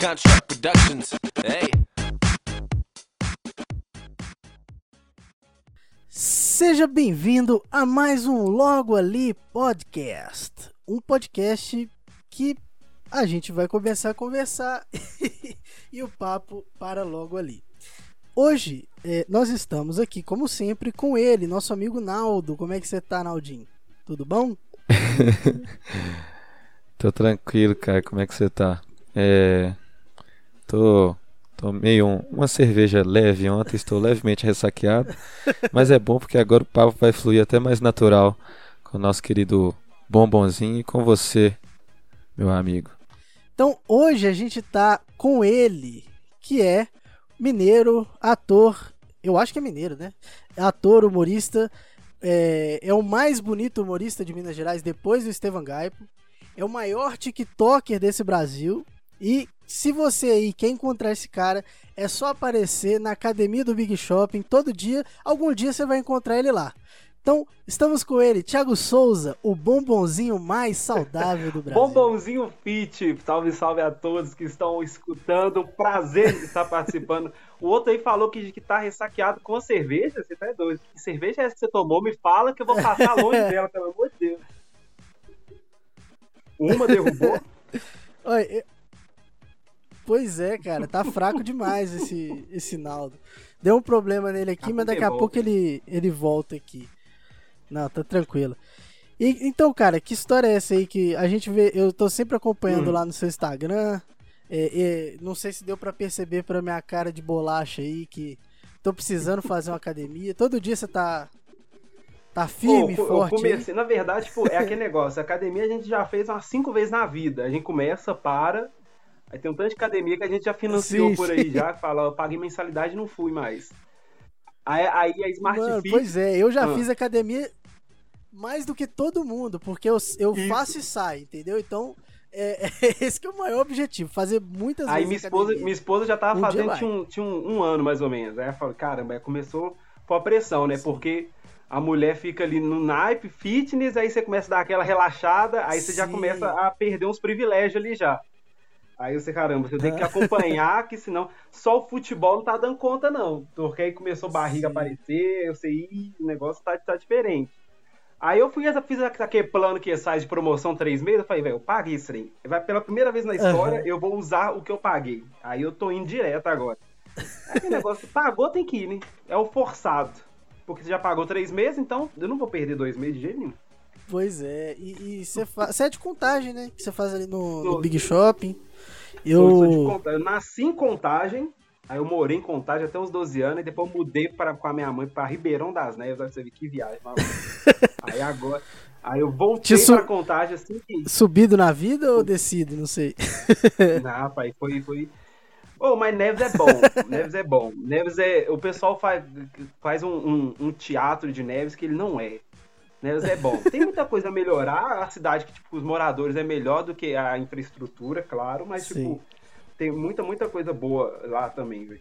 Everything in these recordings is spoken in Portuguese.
Contract Productions. Hey. Seja bem-vindo a mais um Logo Ali Podcast. Um podcast que a gente vai começar a conversar e o papo para logo ali. Hoje eh, nós estamos aqui, como sempre, com ele, nosso amigo Naldo. Como é que você tá, Naldinho? Tudo bom? Tô tranquilo, cara. Como é que você tá? É. Tô. Tomei um, uma cerveja leve ontem, estou levemente ressaqueado. Mas é bom porque agora o papo vai fluir até mais natural com o nosso querido Bombonzinho e com você, meu amigo. Então hoje a gente tá com ele, que é mineiro, ator. Eu acho que é mineiro, né? Ator, humorista. É, é o mais bonito humorista de Minas Gerais depois do Estevam Gaipo. É o maior TikToker desse Brasil. E se você aí quer encontrar esse cara, é só aparecer na academia do Big Shopping todo dia. Algum dia você vai encontrar ele lá. Então, estamos com ele, Thiago Souza, o bombonzinho mais saudável do Brasil. Bombonzinho Fit, salve, salve a todos que estão escutando. Prazer de estar participando. O outro aí falou que, que tá ressaqueado com a cerveja. Você tá doido? Que cerveja é essa que você tomou? Me fala que eu vou passar longe dela, pelo amor de Deus. Uma derrubou? Olha, eu- Pois é, cara, tá fraco demais esse, esse Naldo. Deu um problema nele aqui, mas daqui a pouco ele, ele volta aqui. Não, tá tranquilo. E, então, cara, que história é essa aí que a gente vê? Eu tô sempre acompanhando Hum. lá no seu Instagram. É, é, não sei se deu pra perceber pela minha cara de bolacha aí que tô precisando fazer uma academia. Todo dia você tá tá firme, Pô, eu forte. aí? comecei, na verdade, tipo, é aquele negócio. A academia a gente já fez umas cinco vezes na vida. A gente começa, para. Aí tem um tanto de academia que a gente já financiou Sim, por aí já. que Fala, eu paguei mensalidade e não fui mais. Aí, aí a Smart Mano, Fit. pois é, eu já Ah. fiz academia mais do que todo mundo, porque eu, eu Isso. faço e saio, entendeu? Então, é, é esse que é o maior objetivo, fazer muitas Aí vezes minha esposa, minha esposa já tava Um fazendo, tinha, um, tinha um, um ano mais ou menos. Aí ela falou, caramba, aí começou com a pressão, né? Porque a mulher fica ali no naipe, fitness, aí você começa a dar aquela relaxada, aí você já Sim. começa a perder uns privilégios ali já. Aí você, caramba, você tem que acompanhar, que senão só o futebol não tá dando conta, não. Porque aí começou a barriga a Sim. aparecer, eu sei, "Ih, o negócio tá, tá diferente. Aí eu fui, fiz aquele plano que sai de promoção três meses, eu falei, velho, eu paguei isso aí. Vai pela primeira vez na história, Aham. eu vou usar o que eu paguei. Aí eu tô indo direto agora. Aquele negócio, pagou tem que ir, né? É o forçado. Porque você já pagou três meses, então eu não vou perder dois meses de jeito nenhum. Pois é, e, você, fa... você é de contagem, né? Que você faz ali no, no. Big Shopping. Eu, sou de Eu. Eu nasci em Contagem, aí eu morei em Contagem até uns 12 anos, e depois eu mudei para, com a minha mãe para Ribeirão das Neves, aí você vê que viagem. maluco. aí agora, aí eu voltei Te su- pra Contagem assim que... Subido na vida ou descido? Não sei. Não, pai, foi... foi... Ô, mas Neves é bom, Neves é bom. Neves é... O pessoal faz, faz um, um- um teatro de Neves que ele não é. Neves é bom. Tem muita coisa a melhorar, a cidade que, tipo, os moradores é melhor do que a infraestrutura, claro, mas, Sim. tipo, tem muita, muita coisa boa lá também, velho.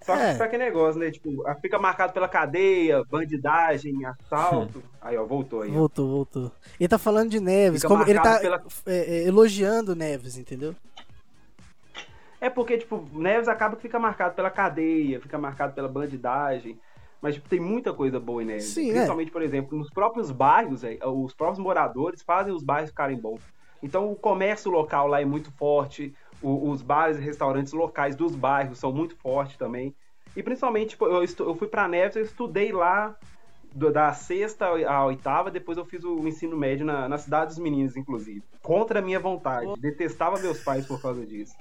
Só que É. só que negócio, né? Tipo, fica marcado pela cadeia, bandidagem, assalto. Aí, ó, voltou aí. ó. Voltou, voltou. Ele tá falando de Neves, Fica como ele tá pela- é, é, elogiando Neves, entendeu? É porque, tipo, Neves acaba que fica marcado pela cadeia, fica marcado pela bandidagem. Mas, tipo, tem muita coisa boa Neves. Sim, é. Principalmente, por exemplo, nos próprios bairros, véi, os próprios moradores fazem os bairros ficarem bons. Então, o comércio local lá é muito forte, o- os bares e restaurantes locais dos bairros são muito fortes também. E, principalmente, tipo, eu, eu fui pra Neves, eu estudei lá do- da sexta à oitava, depois eu fiz o ensino médio na, na cidade dos meninos, inclusive. Contra a minha vontade. Detestava meus pais por causa disso.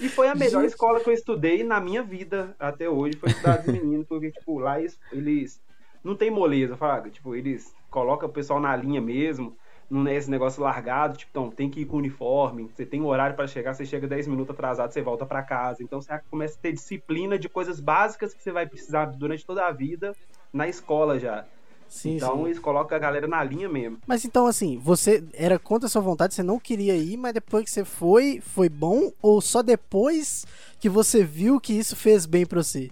E foi a melhor Gente. escola que eu estudei na minha vida até hoje, foi Cidade dos Meninos, porque, tipo, lá eles, eles não tem moleza, fraga. Tipo, eles colocam o pessoal na linha mesmo, não é esse negócio largado, tipo, então, tem que ir com uniforme, você tem um horário para chegar, você chega 10 minutos atrasado, você volta para casa. Então você começa a ter disciplina de coisas básicas que você vai precisar durante toda a vida na escola já. Sim, então sim. eles colocam a galera na linha mesmo. Mas então, assim, você era contra a sua vontade, você não queria ir, mas depois que você foi, foi bom? Ou só depois que você viu que isso fez bem pra você?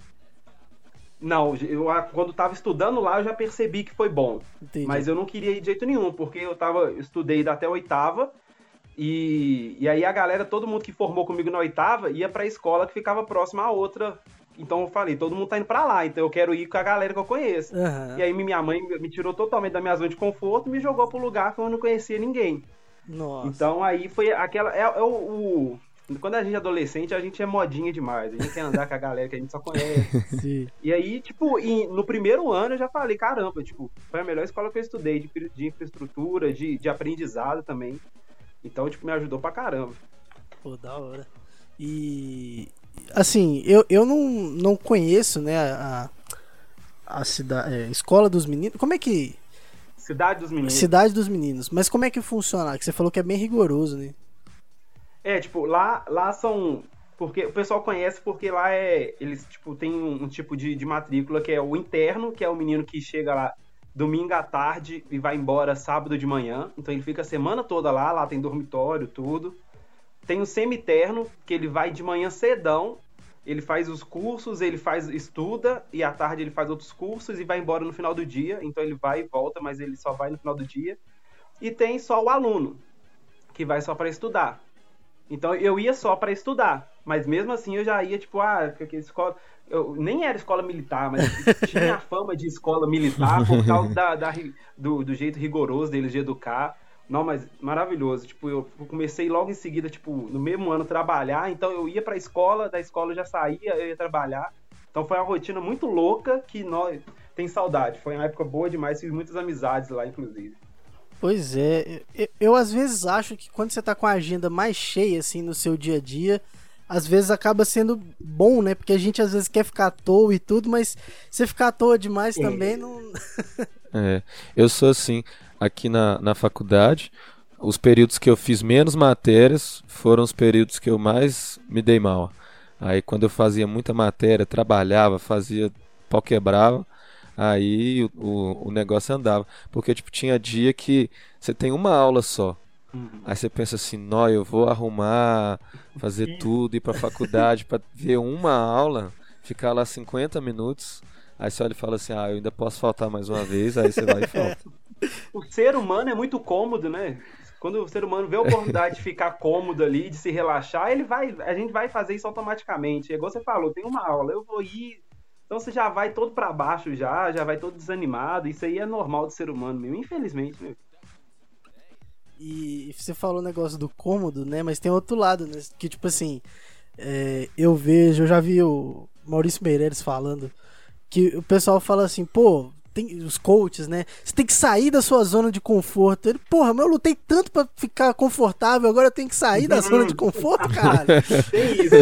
Não, eu, quando tava estudando lá, eu já percebi que foi bom. Entendi. Mas eu não queria ir de jeito nenhum, porque eu tava, eu estudei até a oitava, E, e aí a galera, todo mundo que formou comigo na oitava, ia pra escola que ficava próxima à outra. Então eu falei, todo mundo tá indo pra lá, então eu quero ir com a galera que eu conheço. Aham. E aí minha mãe me tirou totalmente da minha zona de conforto e me jogou pro lugar que eu não conhecia ninguém. Nossa. Então aí foi aquela. É, é o, o- Quando a gente é adolescente, a gente é modinha demais. A gente quer andar com a galera que a gente só conhece. Sim. E aí, tipo, em- no primeiro ano eu já falei, caramba, tipo, foi a melhor escola que eu estudei de, de infraestrutura, de, de aprendizado também. Então, tipo, me ajudou pra caramba. Pô, da hora. E. Assim, eu, eu não, não conheço, né, a, a cidade. escola dos meninos. Como é que. Cidade dos Meninos. Cidade dos meninos. Mas como é que funciona? Que você falou que é bem rigoroso, né? É, tipo, lá, lá são. Porque o pessoal conhece porque lá é. Eles, tipo, tem um, um tipo de, de matrícula que é o interno, que é o menino que chega lá domingo à tarde e vai embora sábado de manhã. Então ele fica a semana toda lá, lá tem dormitório, tudo. Tem o semiterno, que ele vai de manhã cedão, ele faz os cursos, ele faz estuda e à tarde ele faz outros cursos e vai embora no final do dia. Então ele vai e volta, mas ele só vai no final do dia. E tem só o aluno, que vai só para estudar. Então eu ia só para estudar, mas mesmo assim eu já ia tipo, ah, que escola, eu nem era escola militar, mas tinha a fama de escola militar por causa da, da do, do jeito rigoroso deles de educar. Não, mas maravilhoso. Tipo, eu comecei logo em seguida, tipo, no mesmo ano trabalhar, então eu ia pra escola, da escola eu já saía, eu ia trabalhar. Então foi uma rotina muito louca que nós tem saudade. Foi uma época boa demais, fiz muitas amizades lá, inclusive. Pois é, eu, eu às vezes acho que quando você tá com a agenda mais cheia assim no seu dia a dia, às vezes acaba sendo bom, né? Porque a gente às vezes quer ficar à toa e tudo, mas você ficar à toa demais É. também não. É, eu sou assim, aqui na, na faculdade, os períodos que eu fiz menos matérias foram os períodos que eu mais me dei mal. Aí quando eu fazia muita matéria, trabalhava, fazia pau quebrava, aí o, o, o negócio andava. Porque, tipo, tinha dia que você tem uma aula só. Aí você pensa assim, nó, eu vou arrumar, fazer tudo, ir pra faculdade pra ver uma aula, ficar lá 50 minutos. Aí você olha e fala assim, ah, eu ainda posso faltar mais uma vez, aí você vai e falta. O ser humano é muito cômodo, né? Quando o ser humano vê a oportunidade de ficar cômodo ali, de se relaxar, ele vai, a gente vai fazer isso automaticamente. É igual você falou, tem uma aula, eu vou ir. Então você já vai todo pra baixo já, já vai todo desanimado. Isso aí é normal do ser humano mesmo, infelizmente, né? E você falou o negócio do cômodo, né? Mas tem outro lado, né? Que tipo assim, é, eu vejo, eu já vi o Maurício Meireles falando que o pessoal fala assim, pô, tem os coaches, né? Você tem que sair da sua zona de conforto. Ele, porra, mas eu lutei tanto pra ficar confortável, agora eu tenho que sair da zona de conforto, cara. Tem isso.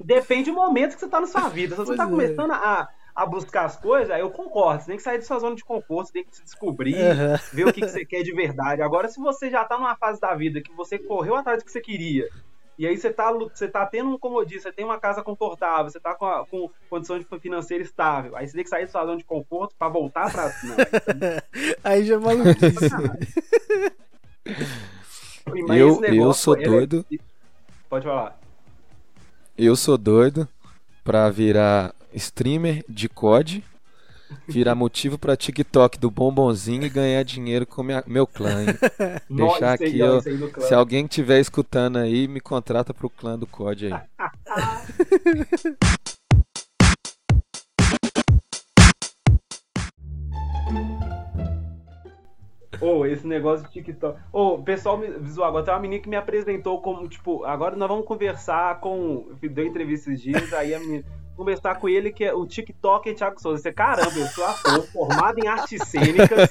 Depende do momento que você tá na sua vida. Se você Pois tá é. começando a, a buscar as coisas, aí eu concordo. Você tem que sair da sua zona de conforto, você tem que se descobrir, Aham. ver o que, que você quer de verdade. Agora, se você já tá numa fase da vida que você correu atrás do que você queria, e aí você tá, você tá tendo um comodismo, você tem uma casa confortável, você tá com, a, com condição de financeira estável, aí você tem que sair da sua zona de conforto pra voltar pra. Não, Aí já é maluquice. Eu- eu sou é- doido. Pode falar. Eu sou doido pra virar streamer de COD, virar motivo pra TikTok do bombonzinho e ganhar dinheiro com minha- meu clã. hein? Deixar aqui, clã. Se alguém estiver escutando aí, me contrata pro clã do COD aí. Ô, esse negócio de TikTok. Ô, o pessoal visual, agora tem uma menina que me apresentou como, tipo, agora nós vamos conversar com. Deu entrevista esses dias, aí a menina. Conversar com ele, que é o TikTok Thiago Souza. Você, caramba, eu sou ator, formado em artes cênicas,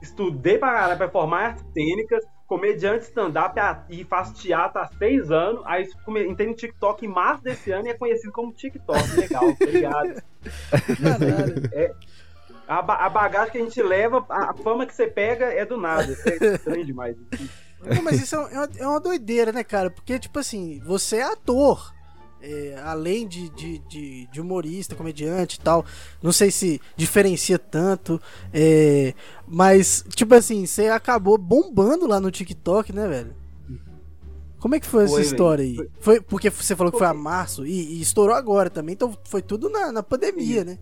estudei pra caralho pra formar em artes cênicas, comediante stand-up e faço teatro há seis anos. Aí entrei no TikTok em março desse ano e é conhecido como TikTok. Legal, obrigado. Caralho. A, a bagagem que a gente leva, a fama que você pega é do nada. É estranho demais. Não, mas isso é uma, é uma doideira, né, cara? Porque, tipo assim, você é ator. é, além de, de, de, de humorista, comediante e tal. Não sei se diferencia tanto. é, mas, tipo assim, você acabou bombando lá no TikTok, né, velho? Como é que foi essa Foi, história velho. aí? Foi porque você falou que foi a março e, e estourou agora também, então foi tudo na, na pandemia, né?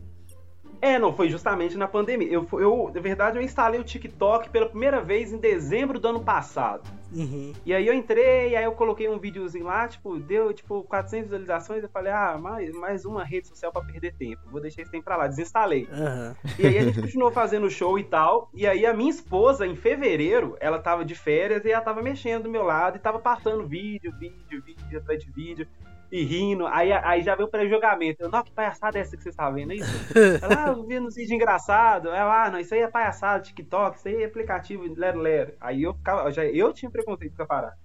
É, não, foi justamente na pandemia. Eu, eu, na verdade, eu instalei o TikTok pela primeira vez em dezembro do ano passado. Uhum. E aí eu entrei, aí eu coloquei um videozinho lá, tipo, deu tipo 400 visualizações, eu falei, ah, mais, mais uma rede social pra perder tempo, vou deixar esse tempo pra lá, desinstalei. Aham. E aí a gente continuou fazendo show e tal, e aí a minha esposa, em fevereiro, ela tava de férias e ela tava mexendo do meu lado e tava passando vídeo, vídeo, vídeo atrás de vídeo. E rindo, aí, aí já veio o pré-julgamento. Eu, não, que palhaçada é essa que você tá vendo, isso? Ela, ah, eu vi no vídeo engraçado. Ela, ah, não, isso aí é palhaçada, TikTok, isso aí é aplicativo, lero, lero. Aí eu ficava, já, eu tinha preconceito com a parada.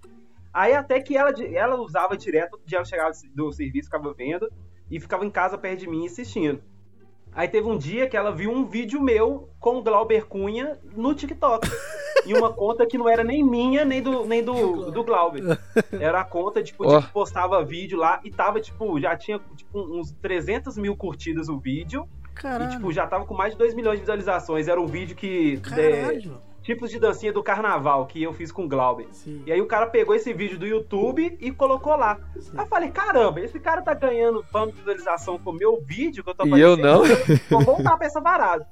Aí até que ela, ela usava direto, todo dia ela chegava do serviço, ficava vendo, e ficava em casa perto de mim assistindo. Aí teve um dia que ela viu um vídeo meu com o Glauber Cunha no TikTok. em uma conta que não era nem minha, nem do, nem do, do Glauber. Era a conta, tipo, de que postava vídeo lá e tava, tipo, já tinha tipo, uns 300 mil curtidas o vídeo. E, Caralho. tipo, já tava com mais de 2 milhões de visualizações. Era um vídeo que. é, Caralho. Tipos de dancinha do carnaval que eu fiz com o Glauber. Sim. E aí o cara pegou esse vídeo do YouTube e colocou lá. Aí eu falei, caramba, esse cara tá ganhando fama de visualização com o meu vídeo que eu tô E eu não. Vou voltar pra essa parada.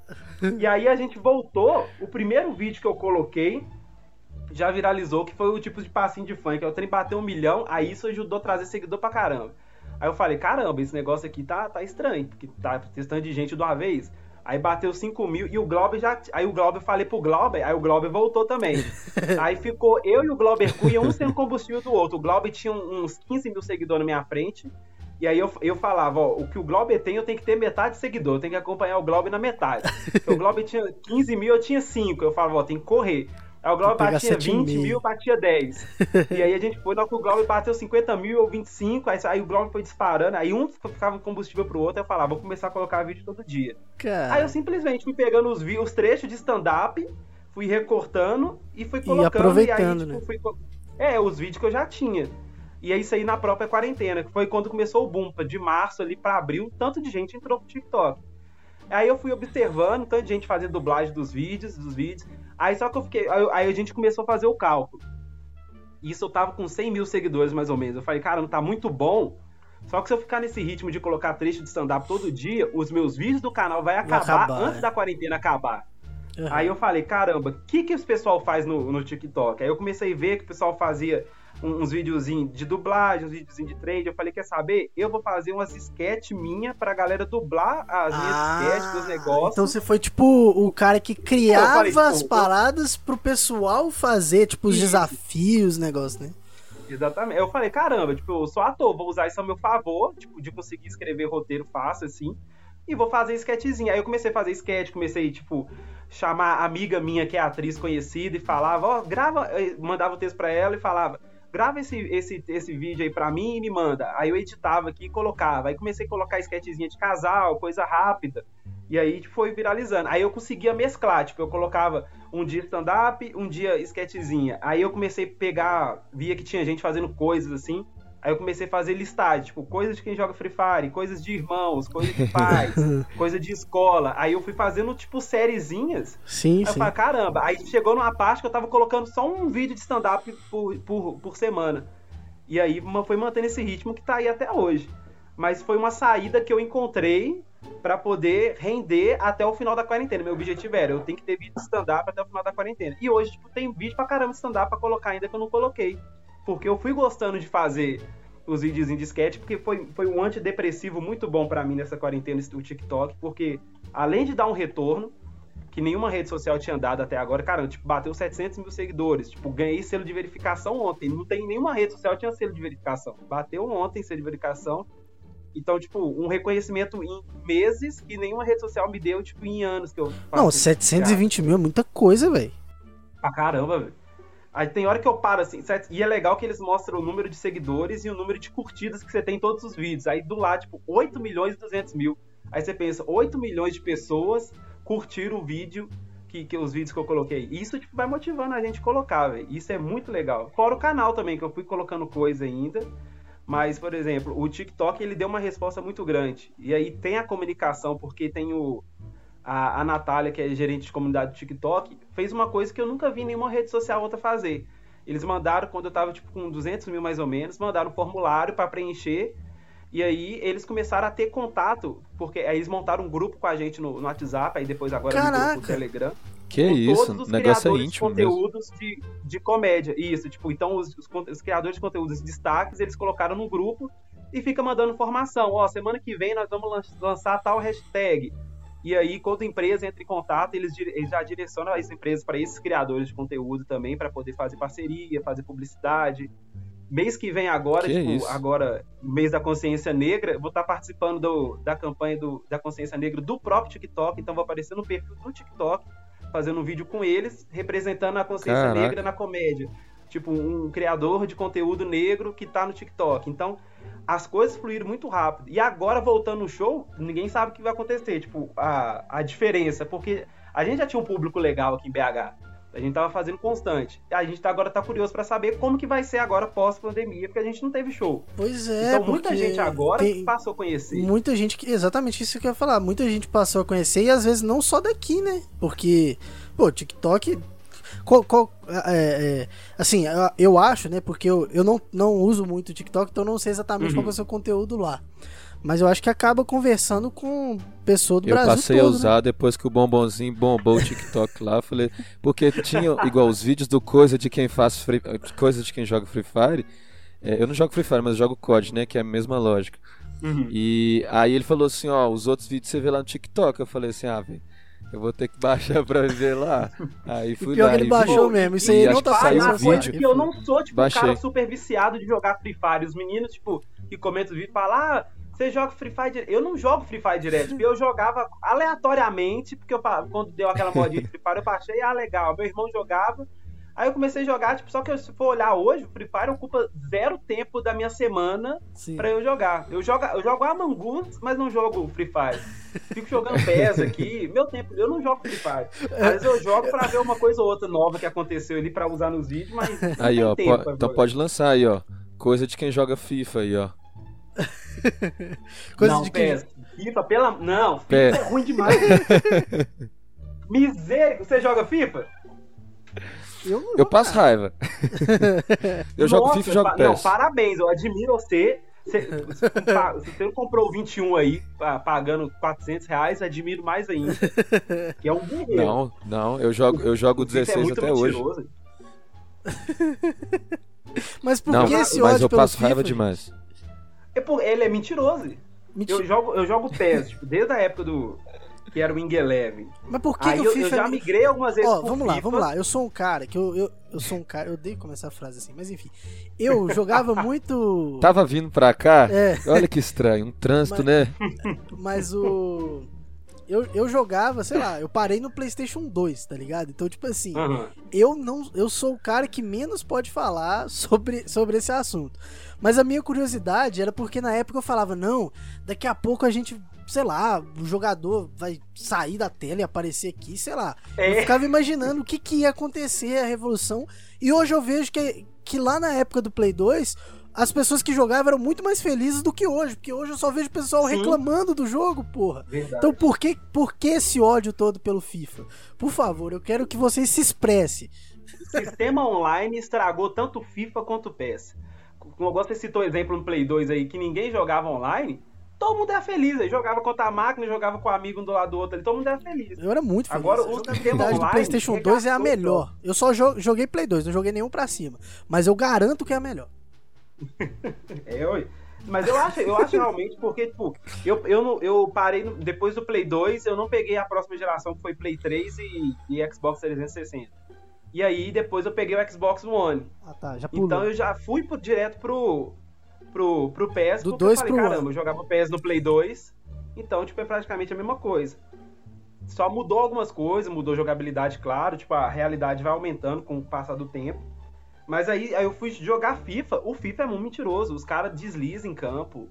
E aí a gente voltou, o primeiro vídeo que eu coloquei já viralizou, que foi o tipo de passinho de funk. O trem bateu um milhão, aí isso ajudou a trazer seguidor pra caramba. Aí eu falei, caramba, esse negócio aqui tá, tá estranho, porque tá testando de gente de uma vez. Aí bateu 5 mil e o Glauber já. Aí o Glauber falei pro Glauber, aí o Glauber voltou também. aí ficou eu e o Glauber Cunha, um sendo combustível do outro. O Glauber tinha uns 15 mil seguidores na minha frente. E aí eu, eu falava, ó, o que o Glauber tem, eu tenho que ter metade de seguidor, eu tenho que acompanhar o Glauber na metade. Porque o Glauber tinha 15 mil, eu tinha 5. Eu falava, ó, tem que correr. Aí o Glauber batia sete e 20 meio. mil, batia 10. e aí a gente foi, na hora que o Glauber bateu 50 mil ou 25, aí, aí o Glauber foi disparando, aí um ficava combustível pro outro, eu falava, vou começar a colocar vídeo todo dia. Cara. Aí eu simplesmente fui pegando os, os trechos de stand-up, fui recortando e fui colocando. aproveitando, e aí, tipo, né? fui É, os vídeos que eu já tinha. E é isso aí na própria quarentena, que foi quando começou o boom. De março ali pra abril, tanto de gente entrou pro TikTok. Aí eu fui observando, tanto de gente fazendo dublagem dos vídeos, dos vídeos. Aí só que eu fiquei. Aí, a gente começou a fazer o cálculo. Isso eu tava com 100 mil seguidores mais ou menos. Eu falei, cara, não tá muito bom. Só que se eu ficar nesse ritmo de colocar trecho de stand-up todo dia, os meus vídeos do canal vai acabar, acabar, antes é. da quarentena acabar. Aham. Aí eu falei, caramba, o que, que os pessoal faz no, no TikTok? Aí eu comecei a ver que o pessoal fazia uns videozinhos de dublagem, uns videozinhos de trade. Eu falei, quer saber? Eu vou fazer umas sketch minha pra galera dublar as minhas Ah, sketches dos negócios. Então você foi tipo o cara que criava falei, tipo, as eu- paradas pro pessoal fazer, tipo, os Isso. desafios, negócio, né? Exatamente. Eu falei, caramba, tipo, eu sou ator, vou usar isso a meu favor, tipo, de conseguir escrever roteiro fácil, assim, e vou fazer sketchzinho. Aí eu comecei a fazer sketch, comecei, tipo, chamar a amiga minha que é atriz conhecida e falava, ó, grava, eh, mandava o texto pra ela e falava, grava esse, esse, esse vídeo aí pra mim e me manda. Aí eu editava aqui e colocava. Aí comecei a colocar sketchzinha de casal, coisa rápida. E aí tipo, foi viralizando. Aí eu conseguia mesclar, tipo, eu colocava um dia stand-up, um dia sketchzinha. Aí eu comecei a pegar, via que tinha gente fazendo coisas assim. Aí eu comecei a fazer listagem, tipo, coisas de quem joga Free Fire, coisas de irmãos, coisas de pais, coisa de escola. Aí eu fui fazendo, tipo, sériezinhas. Sim, Aí eu sim. falei, caramba. Aí chegou numa parte que eu tava colocando só um vídeo de stand-up por, por, por semana. E aí foi mantendo esse ritmo que tá aí até hoje. Mas foi uma saída que eu encontrei pra poder render até o final da quarentena. Meu objetivo era, eu tenho que ter vídeo de stand-up até o final da quarentena. E hoje, tipo, tem vídeo pra caramba de stand-up pra colocar ainda que eu não coloquei. Porque eu fui gostando de fazer os videozinhos de sketch, porque foi, foi um antidepressivo muito bom pra mim nessa quarentena, o TikTok, porque além de dar um retorno, que nenhuma rede social tinha dado até agora, cara, tipo, bateu 700 mil seguidores, tipo, ganhei selo de verificação ontem, não tem nenhuma rede social tinha selo de verificação, bateu ontem selo de verificação, então, tipo, um reconhecimento em meses que nenhuma rede social me deu, tipo, em anos que eu Não, isso, 720 mil é muita coisa, velho. Pra caramba, velho. Aí tem hora que eu paro assim, certo? E é legal que eles mostram o número de seguidores e o número de curtidas que você tem em todos os vídeos. Aí do lado, tipo, 8 milhões e 200 mil. Aí você pensa, 8 milhões de pessoas curtiram o vídeo, que, que os vídeos que eu coloquei. Isso, tipo, vai motivando a gente a colocar, velho. Isso é muito legal. Fora o canal também, que eu fui colocando coisa ainda. Mas, por exemplo, o TikTok, ele deu uma resposta muito grande. E aí tem a comunicação, porque tem o a, a Natália, que é gerente de comunidade do TikTok, fez uma coisa que eu nunca vi nenhuma rede social outra fazer. Eles mandaram, quando eu tava tipo, com 200 mil mais ou menos, mandaram um formulário para preencher. E aí eles começaram a ter contato, porque aí eles montaram um grupo com a gente no, no WhatsApp, aí depois agora no grupo Caraca. do Telegram. Que com isso, todos os o negócio é criadores íntimo de mesmo. conteúdos de, de comédia. Isso, tipo, então os, os, os criadores de conteúdos de destaques, eles colocaram no grupo e fica mandando informação. Ó, semana que vem nós vamos lan- lançar tal hashtag. E aí, quando a empresa entra em contato, eles, eles já direcionam as empresas para esses criadores de conteúdo também, para poder fazer parceria, fazer publicidade. Mês que vem agora, Que tipo, isso? agora, mês da consciência negra, vou estar participando do- da campanha do- da consciência negra do próprio TikTok, então vou aparecer no perfil do TikTok, fazendo um vídeo com eles, representando a consciência Caraca. negra na comédia. Tipo, um criador de conteúdo negro que tá no TikTok. Então, as coisas fluíram muito rápido. E agora, voltando no show, ninguém sabe o que vai acontecer. Tipo, a, a diferença. Porque a gente já tinha um público legal aqui em BH. A gente tava fazendo constante. A gente tá, agora tá curioso pra saber como que vai ser agora pós-pandemia, porque a gente não teve show. Pois é, então, muita gente agora tem passou a conhecer. Muita gente que. Exatamente isso que eu ia falar. Muita gente passou a conhecer e às vezes não só daqui, né? Porque, pô, TikTok. Qual- qual- é, é, assim, eu, eu acho, né? Porque eu, eu não, não uso muito o TikTok, então eu não sei exatamente Uhum. qual é o seu conteúdo lá. Mas eu acho que acaba conversando com pessoa do Eu Brasil passei a todo, né? usar depois que o bombonzinho bombou o TikTok lá. Falei, porque tinha igual os vídeos do coisa de quem faz free, coisa de quem joga Free Fire. É, eu não jogo Free Fire, mas eu jogo COD, né? Que é a mesma lógica. Uhum. E aí ele falou assim, ó, os outros vídeos você vê lá no TikTok. Eu falei assim, ah, velho, eu vou ter que baixar pra ver lá. Aí E fui pior lá que ele e baixou vi. mesmo. Isso E aí não tá saiu fazendo um vídeo. que eu não sou, tipo, Baixei. um cara super viciado de jogar Free Fire. Os meninos, tipo, que comentam os vídeos falam, ah, você joga Free Fire direto. Eu não jogo Free Fire direto. Tipo, eu jogava aleatoriamente, porque eu, quando deu aquela modinha de Free Fire, eu baixei, ah, legal. Meu irmão jogava. Aí eu comecei a jogar, tipo, só que se for olhar hoje, o Free Fire ocupa zero tempo da minha semana Sim. pra eu jogar. Eu jogo, eu jogo Among Us, mas não jogo Free Fire. Fico jogando PES aqui. Meu tempo, eu não jogo Free Fire. Às vezes eu jogo pra ver uma coisa ou outra nova que aconteceu ali pra usar nos vídeos, mas não Aí, tem ó, tempo po- então pode lançar aí, ó. Coisa de quem joga FIFA aí, ó. Coisa não, de quem. PES. FIFA, pela. Não, FIFA PES. é ruim demais. Miséria. Você joga FIFA? Eu, não Eu passo cara. raiva. eu jogo Nossa, FIFA e jogo pa- Não, PES. parabéns, eu admiro você. Você, você comprou o 21 aí, pa- pagando 400 reais, admiro mais ainda. Que é um guerreiro. Não, não, eu jogo, eu jogo O FIFA é 16 muito até hoje. mentiroso. Mas por Não, que esse mas ódio eu pelo passo raiva FIFA? demais. É por- ele é mentiroso. Mentira. Eu jogo, eu jogo PES, tipo, desde a época do. Que era o Wing Eleven. Mas por que, Aí que o eu, FIFA eu já migrei algumas vezes Ó, pro vamos lá, FIFA. vamos lá. Eu sou um cara que eu, eu, eu sou um cara. Eu odeio começar a frase assim, mas enfim. Eu jogava muito. Tava vindo pra cá, É, olha que estranho, um trânsito, Mas- né? mas o. Eu, eu jogava, sei lá, eu parei no PlayStation 2, tá ligado? Então, tipo assim, Aham. eu não eu sou o cara que menos pode falar sobre, sobre esse assunto. Mas a minha curiosidade era porque na época eu falava, não, daqui a pouco a gente, sei lá, o jogador vai sair da tela e aparecer aqui, sei lá. Eu É, ficava imaginando o que, que ia acontecer, a revolução. E hoje eu vejo que, que lá na época do Play 2, as pessoas que jogavam eram muito mais felizes do que hoje. Porque hoje eu só vejo o pessoal Sim. reclamando do jogo, porra. verdade. Então por que, por que esse ódio todo pelo FIFA? Por favor, eu quero que vocês se expressem. O sistema online estragou tanto o FIFA quanto o PES. Como você citou o exemplo no Play 2 aí, que ninguém jogava online, todo mundo era feliz. Aí jogava contra a máquina, jogava com o amigo um do lado do outro ali, todo mundo era feliz. Eu era muito feliz. Agora, a o jogabilidade do PlayStation 2 é a melhor. Eu só jo- joguei Play 2, não joguei nenhum pra cima. Mas eu garanto que é a melhor. É, oi. Mas eu acho, eu acho realmente porque, tipo, eu, eu, não- eu parei no- depois do Play 2, eu não peguei a próxima geração, que foi Play 3 e, e Xbox 360. E aí depois eu peguei o Xbox One. Ah tá, já pulou. Então eu já fui pro- direto pro, pro, pro PES, Do porque dois eu falei, pro caramba, eu jogava PES no Play 2, então, tipo, é praticamente a mesma coisa. Só mudou algumas coisas, mudou a jogabilidade, claro, tipo, a realidade vai aumentando com o passar do tempo. Mas aí, aí eu fui jogar FIFA, o FIFA é muito mentiroso, os caras deslizam em campo.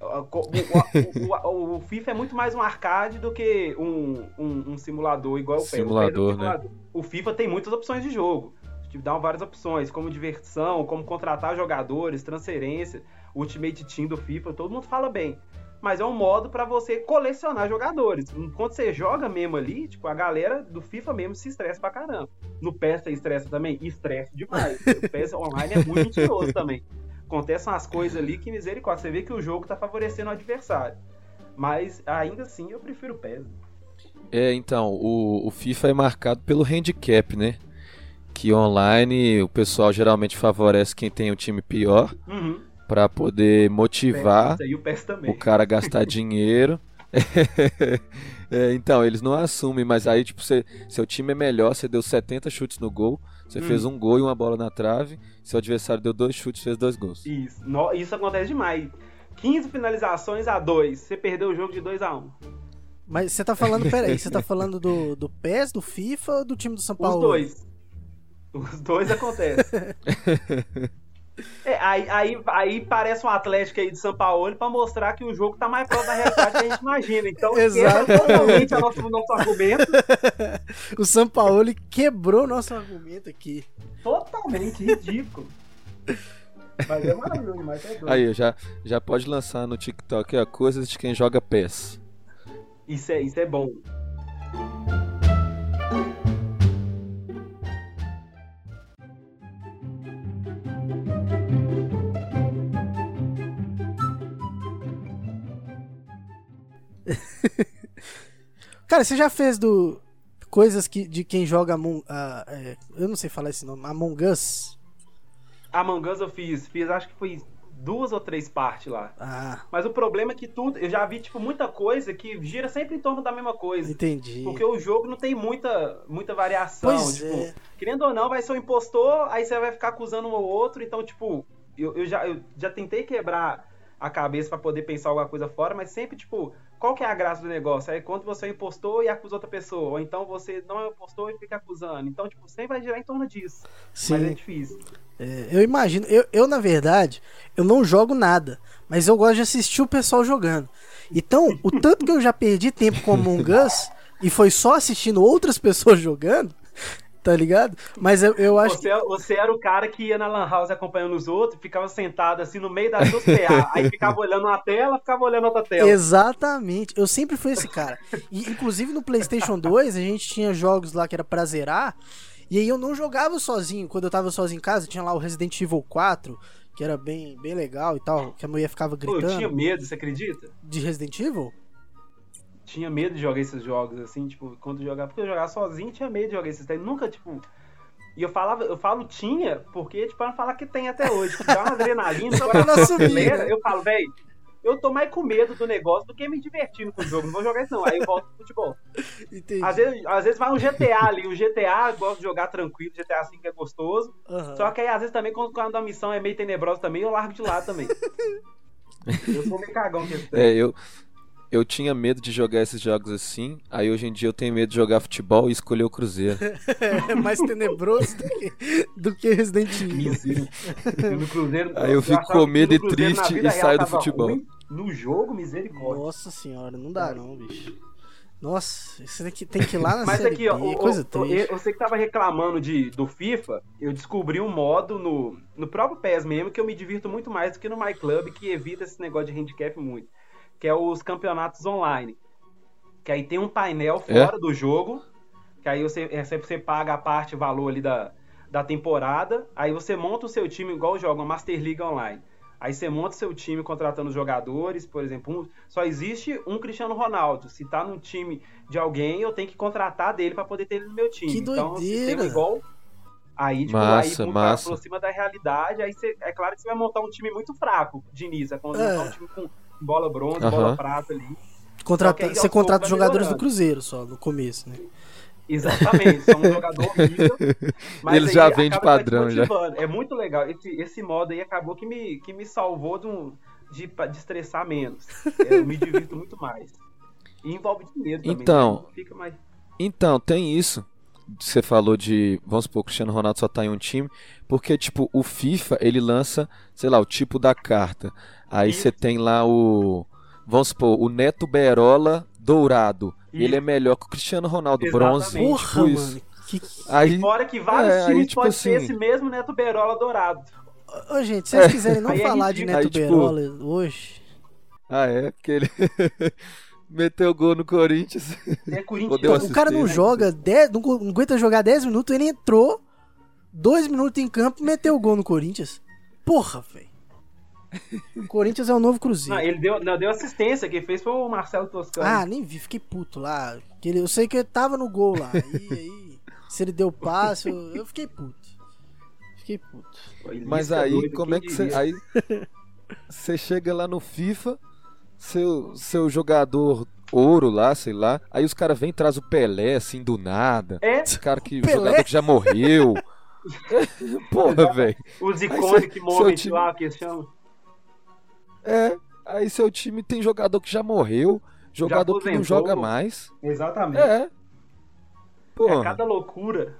O, o- o- o- o FIFA é muito mais um arcade do que um, um- um simulador igual o PES. O PES é um Simulador, né? O FIFA tem muitas opções de jogo. Dá várias opções, como diversão, como contratar jogadores, transferência, Ultimate Team do FIFA, todo mundo fala bem. Mas é um modo pra você colecionar jogadores. Enquanto você joga mesmo ali, tipo, a galera do FIFA mesmo se estressa pra caramba. No PES você estressa também? Estressa demais. o PES online é muito mentiroso também. Acontecem umas coisas ali que misericórdia. Você vê que o jogo tá favorecendo o adversário. Mas ainda assim eu prefiro o PES. É, então, o, o FIFA é marcado pelo handicap, né? Que online o pessoal geralmente favorece quem tem um time pior Uhum. pra poder motivar o o cara a gastar dinheiro. É, então, eles não assumem, mas aí, tipo, você, seu time é melhor, você deu 70 chutes no gol, você Hum. fez um gol e uma bola na trave, seu adversário deu dois chutes, fez dois gols. Isso. No- isso acontece demais. 15 finalizações a 2. Você perdeu o jogo de 2 a 1 Mas você tá falando, peraí, você tá falando do, do PES, do FIFA ou do time do São Os Paulo? dois. Os dois acontecem. É, aí, aí, aí parece um Atlético aí de São Paulo pra mostrar que o jogo tá mais próximo da realidade que a gente imagina. Então, Exato. quebra totalmente o nosso, nosso argumento. O São Paulo quebrou nosso argumento aqui. Totalmente ridículo. Mas é maravilhoso, mas é doido. Aí, já, já pode lançar no TikTok ó, coisas de quem joga PES. Isso, é, isso é bom. Cara, você já fez do coisas que, de quem joga Among, ah, é, eu não sei falar esse nome, Among Us? Among Us eu fiz, fiz acho que foi duas ou três partes lá. Ah, Mas o problema é que tudo, eu já vi tipo muita coisa que gira sempre em torno da mesma coisa. entendi. Porque o jogo não tem muita, muita variação. Pois tipo, é. querendo ou não, vai ser um impostor, aí você vai ficar acusando um ou outro. Então, tipo, eu, eu já, eu já tentei quebrar a cabeça pra poder pensar alguma coisa fora, mas sempre, tipo, qual que é a graça do negócio? É quando você impostor e acusa outra pessoa. Ou então você não impostor e fica acusando. Então, tipo, sempre vai girar em torno disso. Mas é Sim, difícil. é, eu imagino. Eu, eu, na verdade, eu não jogo nada, mas eu gosto de assistir o pessoal jogando. Então, o tanto que eu já perdi tempo com Among Us e foi só assistindo outras pessoas jogando, tá ligado? Mas eu, eu acho Você, você era o cara que ia na Lan House acompanhando os outros, ficava sentado assim no meio das duas PA. aí ficava olhando uma tela, ficava olhando outra tela. Exatamente. Eu sempre fui esse cara. E, inclusive no PlayStation 2, a gente tinha jogos lá que era pra zerar. E aí eu não jogava sozinho. Quando eu tava sozinho em casa, tinha lá o Resident Evil 4, que era bem, bem legal e tal. Que a mulher ficava Pô, eu gritando. tinha medo, você acredita? De Resident Evil? Tinha medo de jogar esses jogos, assim, tipo, quando eu jogava, porque eu jogava sozinho, tinha medo de jogar esses trem. Nunca, tipo. E eu falava, eu falo tinha, porque, tipo, pra não falar que tem até hoje. Que dá uma adrenalina, Só pra não acelera. né? Eu falo, velho, eu tô mais com medo do negócio do que me divertindo com o jogo. Não vou jogar isso, não. Aí eu volto pro futebol. Entendi. Às vezes, às vezes vai um GTA ali, o GTA eu gosto de jogar tranquilo, GTA V é gostoso. Aham. Só que aí, às vezes, também, quando, quando a missão é meio tenebrosa também, eu largo de lado também. eu sou meio cagão que. É, eu, eu tinha medo de jogar esses jogos assim, aí hoje em dia eu tenho medo de jogar futebol e escolher o Cruzeiro. É mais tenebroso do que, do que Resident Evil. No Cruzeiro, Aí eu fico com medo e triste e saio do futebol. ruim. No jogo, misericórdia. Nossa senhora, não dá não, bicho. Nossa, isso daqui tem que ir lá na Mas série aqui, ó, B, o- coisa triste. eu sei que tava reclamando de, do FIFA, eu descobri um modo no, no próprio PES mesmo que eu me divirto muito mais do que no MyClub, que evita esse negócio de handicap muito. Que é os campeonatos online. Que aí tem um painel É? fora do jogo, que aí você, é, sempre você paga a parte, o valor ali da, da temporada, aí você monta o seu time igual joga uma Master League Online. Aí você monta o seu time contratando jogadores, por exemplo, um- só existe um Cristiano Ronaldo. Se tá no time de alguém, eu tenho que contratar dele pra poder ter ele no meu time. Que então, é um doideira! sistema igual. Aí, tipo, Massa, aí massa. aproxima da realidade, aí você, é claro que você vai montar um time muito fraco de início. É quando É. montar um time com bola bronze, Aham. bola prata ali. Contrata- aí, você contrata os jogadores do. Cruzeiro só, no começo, né? Exatamente, são um jogador horrível. mas Eles aí já vêm de padrão, já. É muito legal. Esse, esse modo aí acabou que me, que me salvou de, um, de, de estressar menos. É, Eu me divirto muito mais. E envolve dinheiro também. Então. né? Fica mais. Então, tem isso. Você falou de, vamos supor, o Cristiano Ronaldo só tá em um time, porque, tipo, o FIFA, ele lança, sei lá, o tipo da carta. Aí Isso. você tem lá o, vamos supor, o Neto Berola dourado. E ele é Isso. melhor que o Cristiano Ronaldo Exatamente. bronze. Porra, tipo isso. mano. Que... Aí, Fora que vários é, aí, times tipo podem ter assim- esse mesmo Neto Berola dourado. Ô, gente, se vocês quiserem não Aí é falar de ridículo. Neto Aí, tipo- Berola hoje, ah, é, porque ele meteu gol no Corinthians. É Corinthians. O cara não joga, 10, não, aguenta jogar 10 minutos, ele entrou, 2 minutos em campo e meteu o gol no Corinthians. Porra, velho. O Corinthians é o novo Cruzeiro. Não, ele deu, não, deu assistência, quem fez foi o Marcelo Toscano. Ah, nem vi, fiquei puto lá. Que ele- eu sei que ele tava no gol lá. E aí, se ele deu passe, eu, eu fiquei puto. Fiquei puto. Mas fica aí, como é que você. Aí você chega lá no FIFA, seu, seu jogador ouro lá, sei lá. Aí os caras vêm e trazem o Pelé, assim, do nada. É, Esse cara que. Pelé? jogador que já morreu. Porra, velho. os seu- moments seu time- lá que eles chamam. É. Aí seu time tem jogador que já morreu, jogador que não joga mais. Exatamente. É. É cada loucura.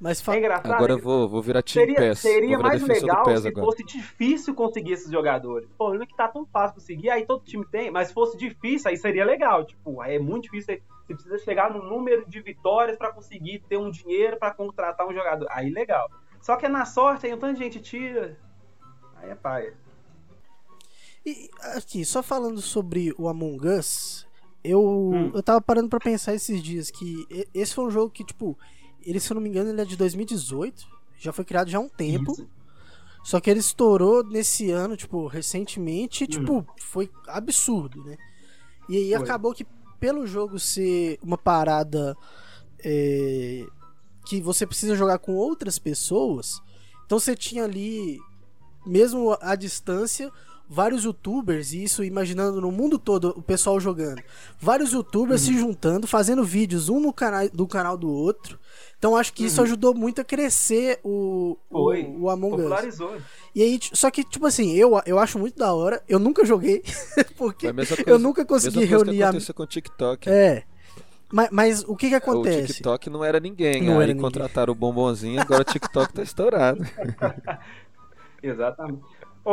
Mas fa- É engraçado. Agora eu vou, vou virar time Seria, PES. seria mais legal se agora. fosse difícil conseguir esses jogadores. O problema é que tá tão fácil conseguir, aí todo time tem, mas se fosse difícil, aí seria legal. Tipo, aí é muito difícil. Você precisa chegar no número de vitórias pra conseguir ter um dinheiro pra contratar um jogador. Aí legal. Só que é na sorte, aí um tanto de gente tira. Aí é paia. E aqui, só falando sobre o Among Us, eu, Hum. eu tava parando pra pensar esses dias que esse foi um jogo que, tipo, ele, se eu não me engano, ele é de 2018, já foi criado já há um tempo, Isso. só que ele estourou nesse ano, tipo, recentemente, e, tipo, Hum. foi absurdo, né? E aí Foi. acabou que, pelo jogo ser uma parada é, que você precisa jogar com outras pessoas, então você tinha ali, mesmo à distância, vários youtubers, e isso imaginando no mundo todo o pessoal jogando, vários youtubers Uhum. se juntando, fazendo vídeos um no canal do canal do outro. Então acho que isso Uhum. ajudou muito a crescer o, o, Foi. o Among Us. E aí, só que, tipo assim, eu, eu acho muito da hora. Eu nunca joguei, porque Foi a mesma eu coisa- nunca consegui mesma coisa reunir que a. aconteceu com o TikTok. É. Mas, mas o que que O acontece? TikTok não era ninguém. Não aí era ninguém. contrataram o bombonzinho, agora o TikTok tá estourado. Exatamente.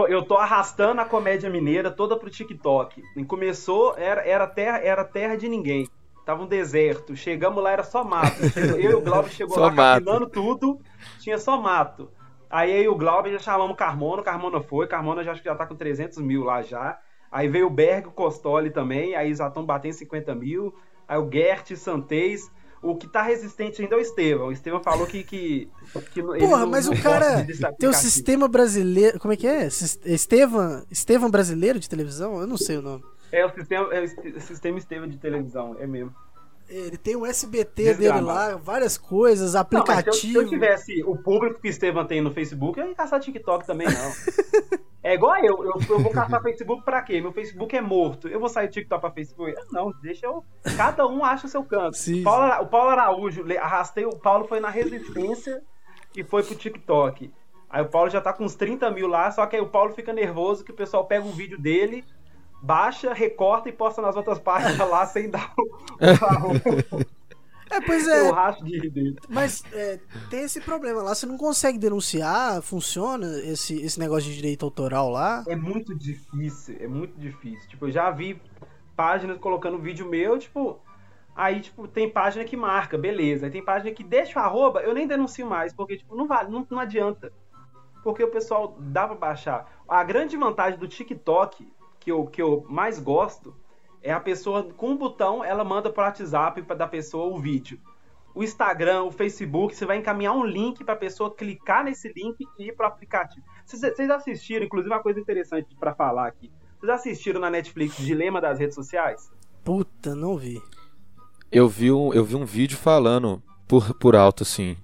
Eu tô arrastando a comédia mineira toda pro TikTok. E começou, era, era, terra, era terra de ninguém. Tava um deserto. Chegamos lá, era só mato. Chegou- Eu e o Glauber chegou Só lá capinando tudo, tinha só mato. Aí eu e o Glauber já chamamos Carmona, Carmona foi, Carmona já, acho que já tá com 300 mil lá já. Aí veio o Berg, o Costoli também, aí já estão batendo 50 mil. Aí o Gert, Santez. O que tá resistente ainda é o Estevão. O Estevão falou que. que, que ele Porra, não- mas não o cara tem o aplicativo. sistema brasileiro. Como é que é? Estevam, Estevam brasileiro de televisão? Eu não sei o nome. É o sistema, é o sistema Estevão de televisão, é mesmo. Ele tem um SBT dele lá, várias coisas, Não, mas se eu, se aplicativo. eu tivesse o público que o Estevam tem no Facebook, eu ia caçar TikTok também, não. é igual eu, eu, eu vou caçar Facebook pra quê? Meu Facebook é morto. Eu vou sair do TikTok pra Facebook? Ah, Não, deixa eu. Cada um acha o seu canto. Sim, O Paulo, Ara- o Paulo Araújo, arrastei, o Paulo foi na resistência e foi pro TikTok. Aí o Paulo já tá com uns 30 mil lá, só que aí o Paulo fica nervoso que o pessoal pega um vídeo dele, baixa, recorta e posta nas outras páginas lá sem dar o, o, É, pois é. rastro de. Mas é, tem esse problema lá, você não consegue denunciar, funciona esse, esse negócio de direito autoral lá. É muito difícil, é muito difícil. Tipo, eu já vi páginas colocando vídeo meu, tipo, aí, tipo, tem página que marca, beleza. Aí tem página que deixa o arroba, eu nem denuncio mais, porque, tipo, não vale, não, não adianta. Porque o pessoal dá pra baixar. A grande vantagem do TikTok, que eu, que eu mais gosto, é a pessoa, com um botão, ela manda pro WhatsApp pra, da pessoa o vídeo. O Instagram, o Facebook, você vai encaminhar um link pra pessoa clicar nesse link e ir pro aplicativo. Vocês assistiram, inclusive uma coisa interessante pra falar aqui. Vocês assistiram na Netflix Dilema das Redes Sociais? Puta, não vi. Eu vi um, eu vi um vídeo falando por, por alto, assim.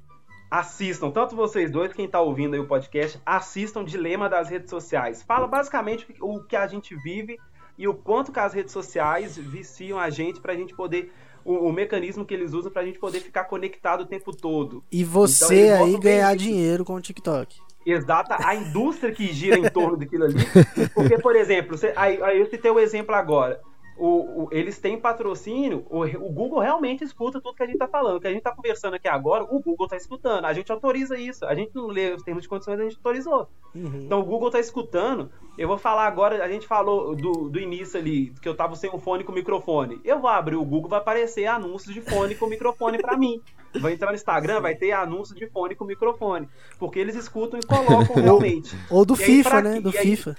Assistam, tanto vocês dois, quem tá ouvindo aí o podcast, assistam Dilema das Redes Sociais. Fala basicamente o que a gente vive e o quanto que as redes sociais viciam a gente pra gente poder. O, o mecanismo que eles usam pra gente poder ficar conectado o tempo todo. E Então, você eles aí bem ganhar dinheiro com o TikTok. Exata, a indústria que gira em torno daquilo ali. Porque, por exemplo, você- aí, aí eu citei o exemplo agora. O, o- eles têm patrocínio, o, o Google realmente escuta tudo que a gente tá falando. O que a gente tá conversando aqui agora, o Google tá escutando. A gente autoriza isso. A gente não lê os termos de condições, a gente autorizou. Uhum. Então o Google tá escutando. Eu vou falar agora, a gente falou do, do início ali, que eu tava sem um fone com microfone. Eu vou abrir o Google, vai aparecer anúncios de fone com microfone pra mim. Vai entrar no Instagram, vai ter anúncios de fone com microfone. Porque eles escutam e colocam realmente. Ou do E aí, FIFA, né? Do aí- FIFA.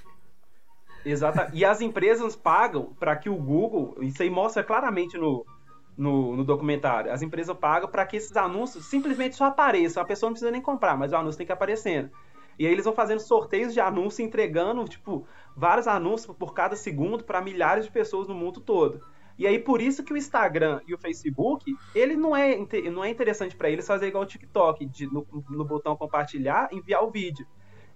Exata. E as empresas pagam para que o Google, isso aí mostra claramente no, no, no documentário, as empresas pagam para que esses anúncios simplesmente só apareçam. A pessoa não precisa nem comprar, mas o anúncio tem que aparecendo. E aí eles vão fazendo sorteios de anúncios, entregando, tipo, vários anúncios por cada segundo para milhares de pessoas no mundo todo. E aí por isso que o Instagram e o Facebook, ele não é, não é interessante para eles fazer igual o TikTok, de, no, no botão compartilhar, enviar o vídeo.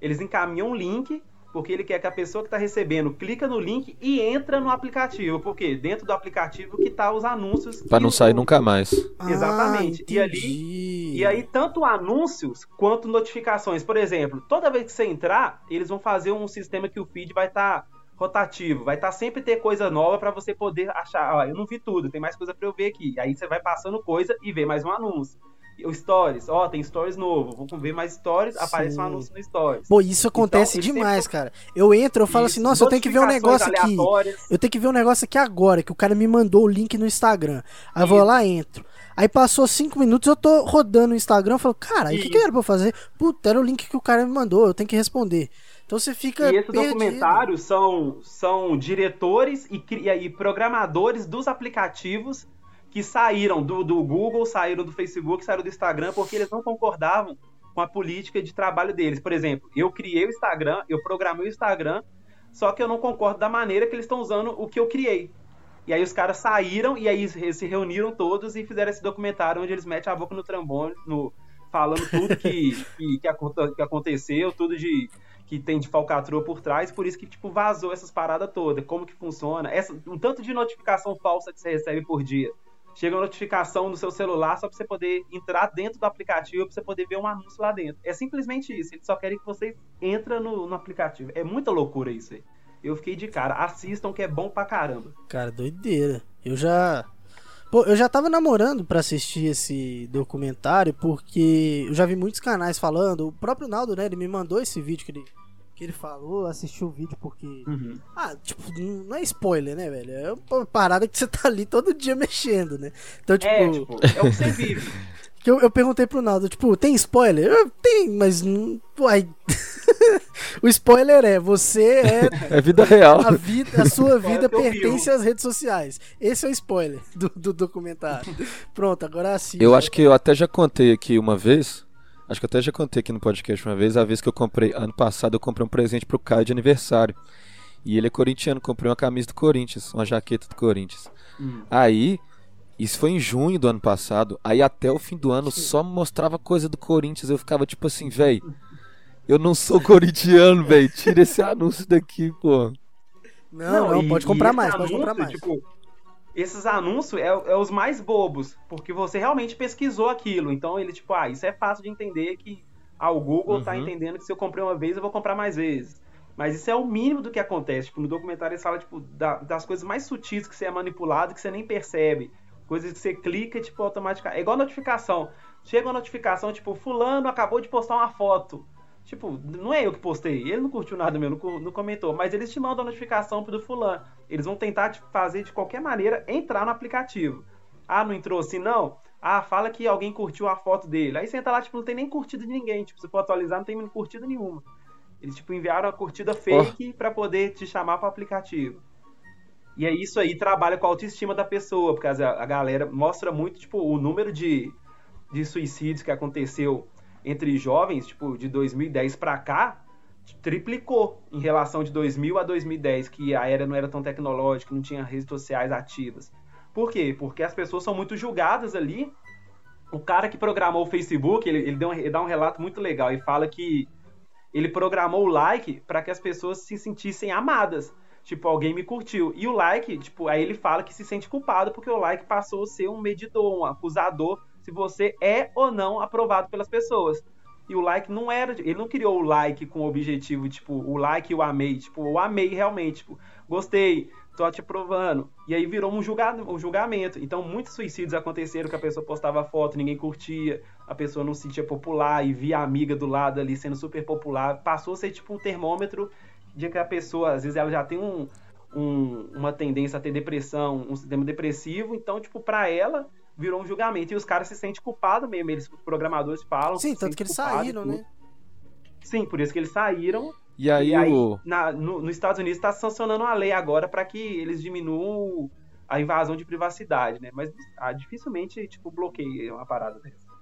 Eles encaminham um link porque ele quer que a pessoa que está recebendo clica no link e entra no aplicativo, porque dentro do aplicativo que tá os anúncios. Para não sair nunca mais. Exatamente. Ah, e ali e aí tanto anúncios quanto notificações. Por exemplo, toda vez que você entrar, eles vão fazer um sistema que o feed vai estar tá rotativo, vai estar tá sempre ter coisa nova para você poder achar, ó, eu não vi tudo, tem mais coisa para eu ver aqui. Aí você vai passando coisa e vê mais um anúncio o Stories, ó, tem Stories novo, vou ver mais Stories, Sim. aparece um anúncio no Stories. Pô, isso acontece então, demais, sempre... cara. Eu entro, eu falo assim, isso, assim, nossa, eu tenho que ver um negócio aqui. Eu tenho que ver um negócio aqui agora, que o cara me mandou o link no Instagram. Aí eu vou lá, entro. Aí passou cinco minutos, eu tô rodando o Instagram, eu falo, cara, o que, que era pra eu fazer? Puta, era o link que o cara me mandou, eu tenho que responder. Então você fica. E esses perdido. documentários são, são diretores e, e programadores dos aplicativos que saíram do, do Google, saíram do Facebook, saíram do Instagram, porque eles não concordavam com a política de trabalho deles. Por exemplo, eu criei o Instagram, eu programei o Instagram, só que eu não concordo da maneira que eles estão usando o que eu criei. E aí os caras saíram e aí se reuniram todos e fizeram esse documentário onde eles metem a boca no trambone, no, falando tudo que, que, que, aconteceu, tudo de que tem de falcatrua por trás, por isso que tipo vazou essas paradas todas, como que funciona, essa, um tanto de notificação falsa que você recebe por dia chega uma notificação no seu celular só para você poder entrar dentro do aplicativo, para você poder ver um anúncio lá dentro. É simplesmente isso. Eles só querem que você entre no, no aplicativo. É muita loucura isso aí. Eu fiquei de cara. Assistam que é bom pra caramba. Cara, doideira. Eu já. Pô, eu já tava namorando para assistir esse documentário porque eu já vi muitos canais falando. O próprio Naldo, né? Ele me mandou esse vídeo que ele que ele falou, assistiu o vídeo porque. Uhum. Ah, tipo, não é spoiler, né, velho? É uma parada que você tá ali todo dia mexendo, né? Então, tipo. É, tipo, é o que você vive. que eu, eu perguntei pro Naldo, tipo, tem spoiler? Eu, tem, mas não. Uai. o spoiler é, você é. É vida real. A, vida, a sua vida pertence às redes sociais. Esse é o spoiler do, do documentário. Pronto, agora sim. Eu acho que eu até já contei aqui uma vez Acho que até já contei aqui no podcast uma vez, a vez que eu comprei, ano passado, eu comprei um presente pro Caio de aniversário. E ele é corintiano, comprei uma camisa do Corinthians, uma jaqueta do Corinthians. Hum. Aí, isso foi em junho do ano passado. Aí até o fim do ano só mostrava coisa do Corinthians. Eu ficava tipo assim, velho. Eu não sou corintiano, velho. Tira esse anúncio daqui, pô. Não, não, não pode comprar mais, pode comprar mais. Tipo, esses anúncios é, é, os mais bobos, porque você realmente pesquisou aquilo. Então ele, tipo, ah, isso é fácil de entender que ah, o Google tá uhum. tá entendendo que se eu comprei uma vez, eu vou comprar mais vezes. Mas isso é o mínimo do que acontece. Tipo, no documentário eles falam, tipo, da, das coisas mais sutis que você é manipulado que você nem percebe. Coisas que você clica, tipo, automaticamente. É igual notificação. Chega uma notificação, tipo, fulano acabou de postar uma foto. Tipo, não é eu que postei, ele não curtiu nada meu, não, não comentou, mas eles te mandam a notificação do fulano. Eles vão tentar te fazer de qualquer maneira entrar no aplicativo. Ah, não entrou assim, não? Ah, fala que alguém curtiu a foto dele. Aí você entra lá, tipo, não tem nem curtida de ninguém. Tipo, se for atualizar, não tem curtida nenhuma. Eles, tipo, enviaram a curtida fake oh. para poder te chamar para o aplicativo. E é isso aí, trabalha com a autoestima da pessoa, porque a, a galera mostra muito, tipo, o número de, de suicídios que aconteceu entre jovens, tipo, de 2010 para cá, triplicou em relação de 2000 a 2010, que a era não era tão tecnológica, não tinha redes sociais ativas. Por quê? Porque as pessoas são muito julgadas ali. O cara que programou o Facebook, ele, ele, um, ele dá um relato muito legal e fala que ele programou o like para que as pessoas se sentissem amadas. Tipo, alguém me curtiu. E o like, tipo, aí ele fala que se sente culpado porque o like passou a ser um medidor, um acusador se você é ou não aprovado pelas pessoas. E o like não era. Ele não criou o like com o objetivo, tipo, o like eu amei. Tipo, eu amei realmente. Tipo, gostei, tô te aprovando. E aí virou um, julgado, um julgamento. Então, muitos suicídios aconteceram que a pessoa postava foto, ninguém curtia, a pessoa não se sentia popular e via a amiga do lado ali sendo super popular. Passou a ser tipo um termômetro de que a pessoa, às vezes, ela já tem um, um, uma tendência a ter depressão, um sistema depressivo. Então, tipo, pra ela virou um julgamento. E os caras se sentem culpados mesmo, eles, os programadores falam. Sim, tanto que eles saíram, né? Sim, por isso que eles saíram. E aí, e aí o... na, no, nos Estados Unidos está sancionando uma lei agora para que eles diminuam a invasão de privacidade, né? Mas ah, dificilmente, tipo, bloqueia uma parada dessa.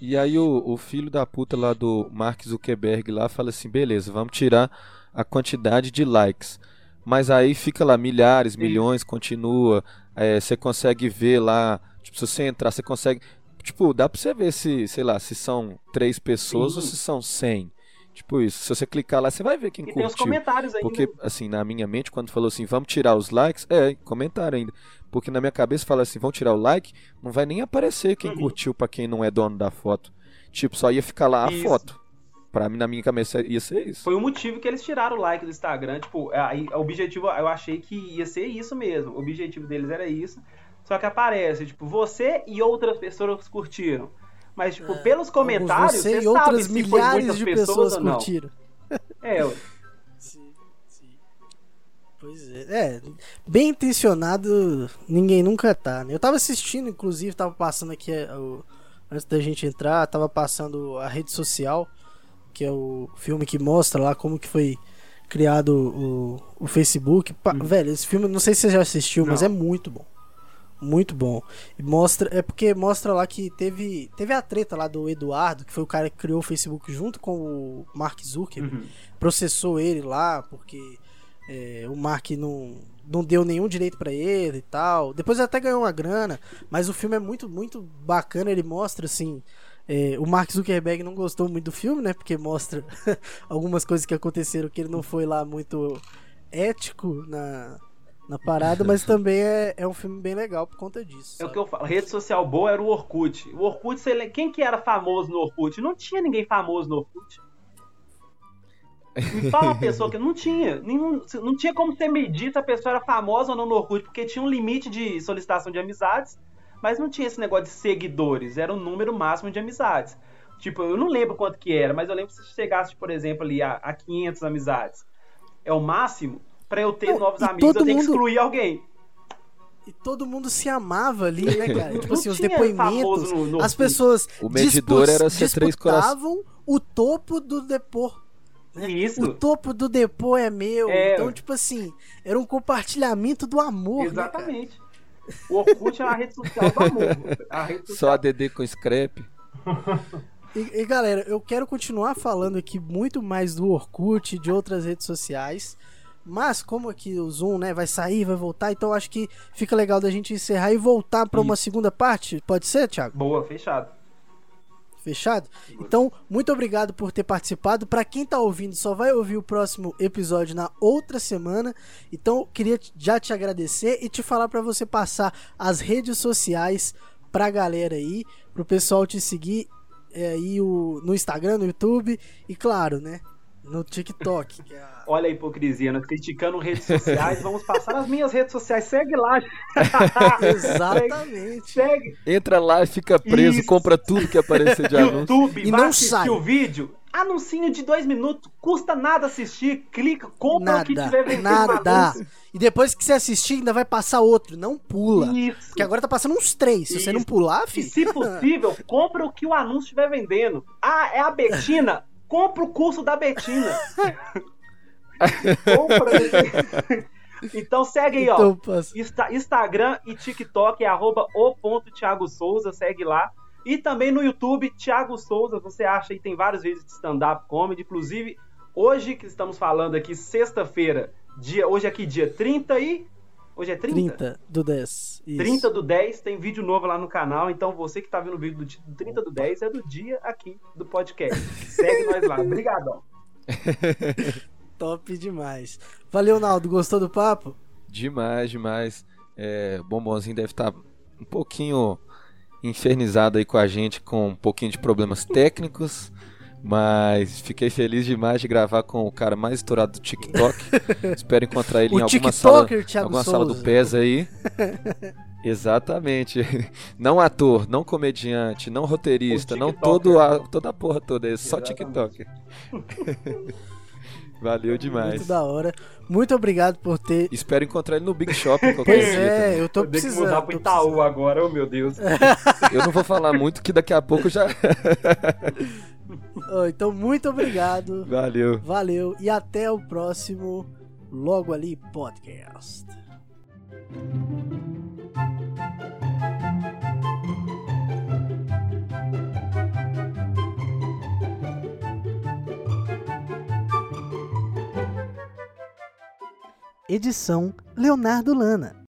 E aí o, o filho da puta lá do Mark Zuckerberg lá fala assim, beleza, vamos tirar a quantidade de likes. Mas aí fica lá milhares, milhões, continua. É, Você consegue ver lá, tipo, se você entrar, você consegue. Tipo, dá pra você ver se, sei lá, se são três pessoas Sim. ou se são cem. Tipo isso. Se você clicar lá, você vai ver quem E tem os curtiu. comentários ainda. Porque, assim, na minha mente, quando falou assim, vamos tirar os likes, é, comentário ainda. Porque na minha cabeça fala assim, vão tirar o like, não vai nem aparecer quem Uhum. curtiu pra quem não é dono da foto. Tipo, só ia ficar lá a Isso. foto. Pra mim, na minha cabeça, ia ser isso. Foi o motivo que eles tiraram o like do Instagram. Tipo, aí, o objetivo, eu achei que ia ser isso mesmo. O objetivo deles era isso. Só que aparece, tipo, você e outras pessoas curtiram. Mas, tipo, pelos comentários, É, Você você e outras sabe se foi milhares muitas de pessoas, pessoas curtiram. É, ué. Sim, sim. Pois é. É, bem intencionado, ninguém nunca tá, né? Eu tava assistindo, inclusive, tava passando aqui, é, o- antes da gente entrar, tava passando a rede social, que é o filme que mostra lá como que foi criado o, o Facebook. Pa- Velho, esse filme, não sei se você já assistiu, mas Uhum. Não. é muito bom. Muito bom. E mostra, é porque mostra lá que teve, teve a treta lá do Eduardo, que foi o cara que criou o Facebook junto com o Mark Zuckerberg Uhum. processou ele lá porque é, o Mark não, não deu nenhum direito pra ele e tal. Depois ele até ganhou uma grana, mas o filme é muito, muito bacana. Ele mostra assim. É, o Mark Zuckerberg não gostou muito do filme, né? Porque mostra algumas coisas que aconteceram que ele não foi lá muito ético na, na parada, mas também é, é um filme bem legal por conta disso. É o sabe? que eu falo. Rede social boa era o Orkut. O Orkut, você quem que era famoso no Orkut? Não tinha ninguém famoso no Orkut. Me fala uma pessoa que não tinha. Nenhum, não tinha como você medir se a pessoa era famosa ou não no Orkut, porque tinha um limite de solicitação de amizades, mas não tinha esse negócio de seguidores, era o número máximo de amizades. Tipo, eu não lembro quanto que era, mas eu lembro que se chegasse, por exemplo, ali a, a 500 amizades. É o máximo, pra eu ter Não, novos amigos, todo eu tenho que mundo- excluir alguém. E todo mundo se amava ali, né, cara? Tipo Não assim, os depoimentos. no- no as pessoas O medidor dispus- era ser três corações. disputavam o topo do depô. né? Isso. O topo do depô é meu. É. Então, tipo assim, era um compartilhamento do amor. né? Exatamente. O Orkut é a rede social do amor. A rede Só social. ADD com scrap. E, e, galera, eu quero continuar falando aqui muito mais do Orkut e de outras redes sociais. Mas como aqui o Zoom, né, vai sair, vai voltar, então acho que fica legal da gente encerrar e voltar para uma segunda parte. Pode ser, Thiago? Boa, fechado. Fechado? Então, muito obrigado por ter participado. Pra quem tá ouvindo, só vai ouvir o próximo episódio na outra semana. Então, queria já te agradecer e te falar pra você passar as redes sociais pra galera aí, pro pessoal te seguir é, aí o, no Instagram, no YouTube e claro, né, no TikTok. que é a- Olha a hipocrisia, nós criticando redes sociais, vamos passar nas minhas redes sociais. Segue lá. Exatamente. Segue. Entra lá e fica preso, Isso. compra tudo que aparecer de anúncio. YouTube, E não sai. o vídeo. Anuncinho de dois minutos, custa nada assistir. Clica, compra o que tiver Nada, vendendo nada. E depois que você assistir, ainda vai passar outro. Não pula. Isso. Porque agora tá passando uns três. Se você não Isso. pular, E filho. se possível, compra o que o anúncio estiver vendendo. Ah, é a Betina? Compra o curso da Betina. compra. então segue aí, ó. Então, passa. Insta- Instagram e TikTok é arroba o ponto Thiago Souza, segue lá. E também no YouTube, Thiago Souza, você acha aí, tem vários vídeos de stand-up comedy. Inclusive, hoje que estamos falando aqui, sexta-feira, dia, hoje aqui dia 30 e... Hoje é 30? 30 do 10. Isso. 30 do 10, tem vídeo novo lá no canal. Então você que tá vendo o vídeo do ti- do 30 do 10 é do dia aqui do podcast. Segue nós lá. Obrigadão. Top demais. Valeu, Naldo. Gostou do papo? Demais, demais. É, Bombonzinho deve estar um pouquinho infernizado aí com a gente, com um pouquinho de problemas técnicos. Mas fiquei feliz demais de gravar com o cara mais estourado do TikTok. Espero encontrar ele O em alguma sala, Thiago alguma sala do. PES aí. Exatamente. Não ator, não comediante, não roteirista, não todo a, toda a porra toda, é só Exatamente. Valeu demais. Muito da hora. Muito obrigado por ter. Espero encontrar ele no Big qualquer Pois dia é, também. eu tô Vou ter que precisando. mudar pro Itaú precisando. agora, oh meu Deus. Eu não vou falar muito que daqui a pouco já. Ó, Então, muito obrigado. Valeu. Valeu. E até o próximo Logo Ali Podcast. Edição Leonardo Lana.